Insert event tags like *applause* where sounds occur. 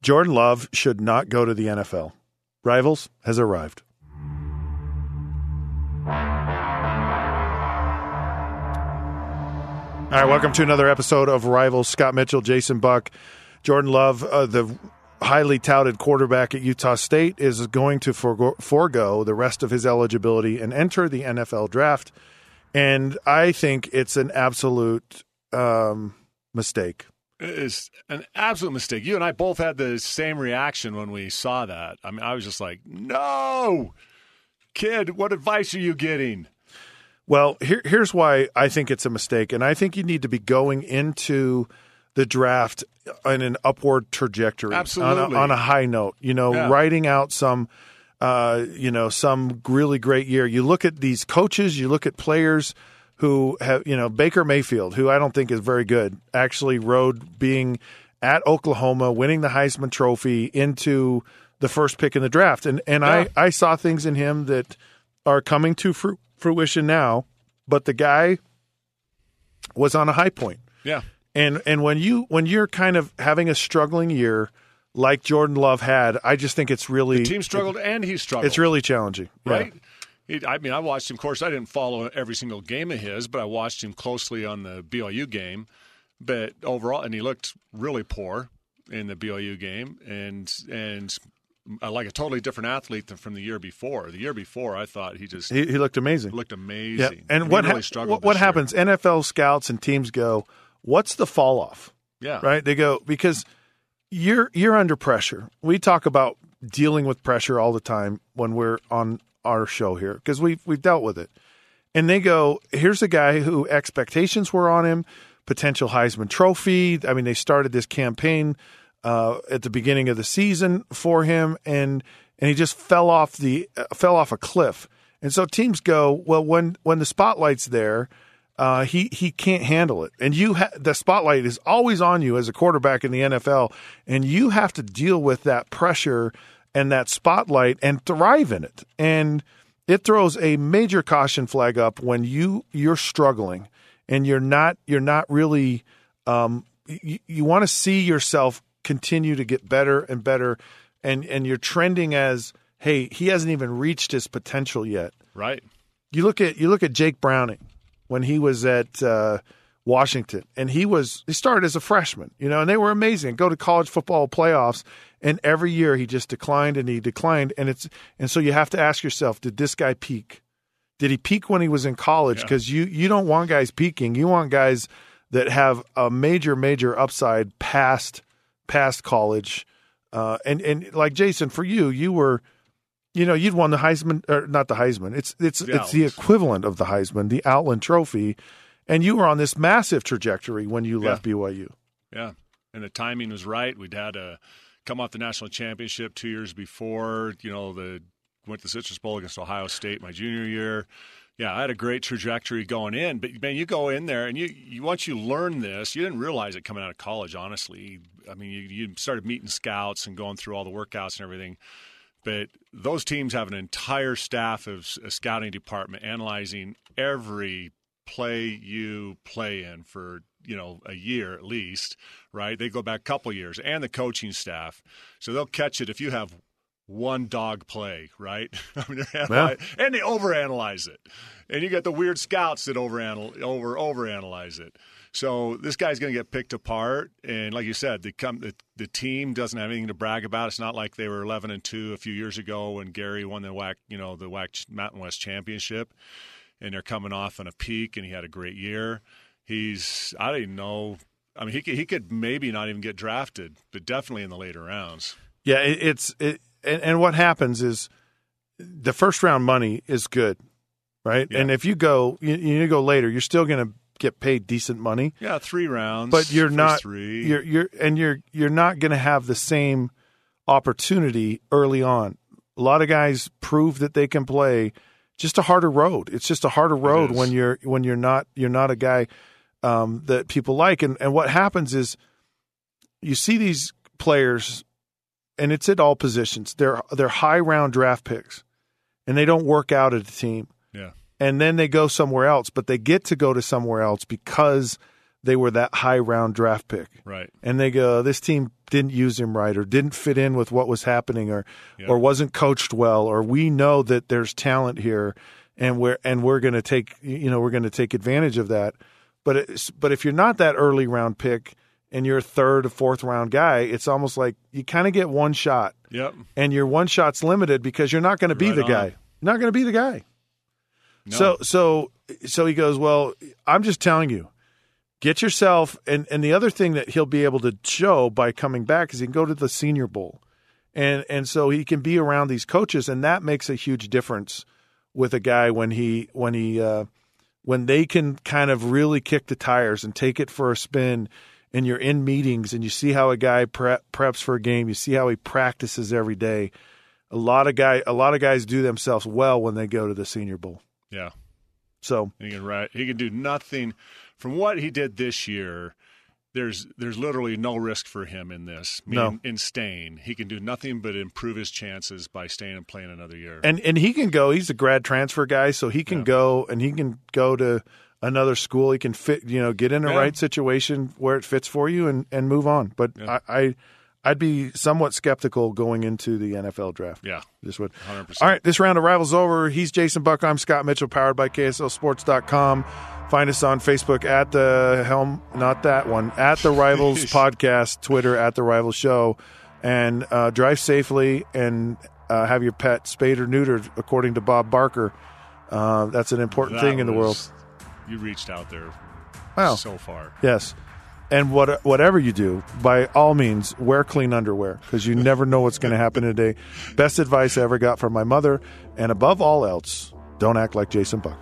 Jordan Love should not go to the NFL. Rivals has arrived. All right, welcome to another episode of Rivals. Scott Mitchell, Jason Buck, Jordan Love, uh, the highly touted quarterback at Utah State, is going to forego, forego the rest of his eligibility and enter the NFL draft. And I think it's an absolute um, mistake. Is an absolute mistake. You and I both had the same reaction when we saw that. I mean, I was just like, no, kid, what advice are you getting? Well, here, here's why I think it's a mistake. And I think you need to be going into the draft in an upward trajectory. Absolutely. On a, on a high note, you know, Yeah. writing out some, uh, you know, some really great year. You look at these coaches, you look at players who have, you know, Baker Mayfield, who I don't think is very good, actually rode being at Oklahoma, winning the Heisman Trophy into the first pick in the draft. And, and Yeah. I, I saw things in him that are coming to fru- fruition now, but the guy was on a high point. Yeah. And and when you when you're kind of having a struggling year like Jordan Love had, I just think it's really Team struggled and he struggled. It's really challenging, Yeah. I mean, I watched him. Of course, I didn't follow every single game of his, but I watched him closely on the BYU game. But overall, and he looked really poor in the BYU game, and and uh, like a totally different athlete than from the year before. The year before, I thought he just He, he looked amazing. looked amazing. Yeah. And what really struggled what, what happens? NFL scouts and teams go, "What's the fall off?" Yeah, right? They go because you're you're under pressure. We talk about dealing with pressure all the time when we're on our show here because we've we've dealt with it. And they go, here's a guy who expectations were on him, potential Heisman Trophy. I mean, they started this campaign uh, at the beginning of the season for him, and and he just fell off the uh, fell off a cliff. And so teams go, well, when when the spotlight's there, uh, he he can't handle it, and you ha- the spotlight is always on you as a quarterback in the NFL, and you have to deal with that pressure and that spotlight and thrive in it. And it throws a major caution flag up when you you're struggling and you're not you're not really um, you, you want to see yourself continue to get better and better, and and you're trending as hey he hasn't even reached his potential yet right. you look at you look at Jake Browning when he was at uh, Washington, and he was he started as a freshman, you know, and they were amazing. Go to college football playoffs, and every year he just declined and he declined, and it's and so you have to ask yourself, did this guy peak? Did he peak when he was in college? Yeah. Because you you don't want guys peaking. You want guys that have a major major upside past past college. Uh, and and like Jason, for you, you were you know, you'd won the Heisman, or not the Heisman. It's it's The it's the equivalent of the Heisman, the Outland Trophy, and you were on this massive trajectory when you left BYU. Yeah, and the timing was right. We'd had a come off the national championship two years before. You know, the went to the Citrus Bowl against Ohio State my junior year. Yeah, I had a great trajectory going in, but man, you go in there and you, you once you learn this, you didn't realize it coming out of college. Honestly, I mean, you, you started meeting scouts and going through all the workouts and everything. But those teams have an entire staff of a scouting department analyzing every play you play in for you know a year at least right? They go back a couple years and the coaching staff. So they'll catch it if you have one dog play right? *laughs* I mean, analy- and they overanalyze it. And you get the weird scouts that overanal- over overanalyze it. So this guy's going to get picked apart and like you said the, come, the the team doesn't have anything to brag about. It's not like they were 11 and 2 a few years ago when Gary won the WAC you know the WAC Mountain West championship and they're coming off on a peak, and he had a great year. He's I don't even know. I mean, he could, he could maybe not even get drafted, but definitely in the later rounds. Yeah, it, it's it, and, and what happens is the first round money is good, right? Yeah. And if you go, you, you go later, you're still going to get paid decent money, Yeah, three rounds, but you're not three. you're you're and you're you're not going to have the same opportunity early on. A lot of guys prove that they can play just a harder road. It's just a harder road when you're when you're not you're not a guy um, that people like. And and what happens is you see these players, and it's at all positions. They're they're high round draft picks, and they don't work out at a team yeah, and then they go somewhere else, but they get to go to somewhere else because they were that high round draft pick. Right. And they go, this team didn't use him right or didn't fit in with what was happening or Yep. or wasn't coached well or we know that there's talent here and we're and we're going to take you know we're going to take advantage of that. But it's, but if you're not that early round pick and you're a third or fourth round guy, it's almost like you kind of get one shot Yep. and your one shot's limited because you're not going to be Right the on. guy. You're not going to be the guy. No. So so so he goes, "Well, I'm just telling you. Get yourself and and the other thing that he'll be able to show by coming back is he can go to the senior bowl. And and so he can be around these coaches and that makes a huge difference with a guy when he when he uh when they can kind of really kick the tires and take it for a spin and you're in meetings and you see how a guy prep, preps for a game, you see how he practices every day. A lot of guy a lot of guys do themselves well when they go to the senior bowl. yeah. So He can right. He can do nothing from what he did this year. There's there's literally no risk for him in this. No. In staying, he can do nothing but improve his chances by staying and playing another year. and and he can go. He's a grad transfer guy, so he can Yeah. go and he can go to another school. He can fit, you know, get in the Yeah. right situation where it fits for you and and move on. But Yeah. I, I I'd be somewhat skeptical going into the NFL draft. yeah, This would. hundred percent. All right, this round of rivals over. He's Jason Buck. I'm Scott Mitchell, powered by KSLSports.com. Find us on Facebook at the Helm, not that one, at the Rivals *laughs* Podcast, Twitter at the Rivals Show, and uh, drive safely and uh, have your pet spayed or neutered, according to Bob Barker. Uh, that's an important thing in the world. You reached out there Wow. so far. Yes. And what, whatever you do, by all means, wear clean underwear because you never know what's going to happen today. Best advice I ever got from my mother. And above all else, don't act like Jason Buck.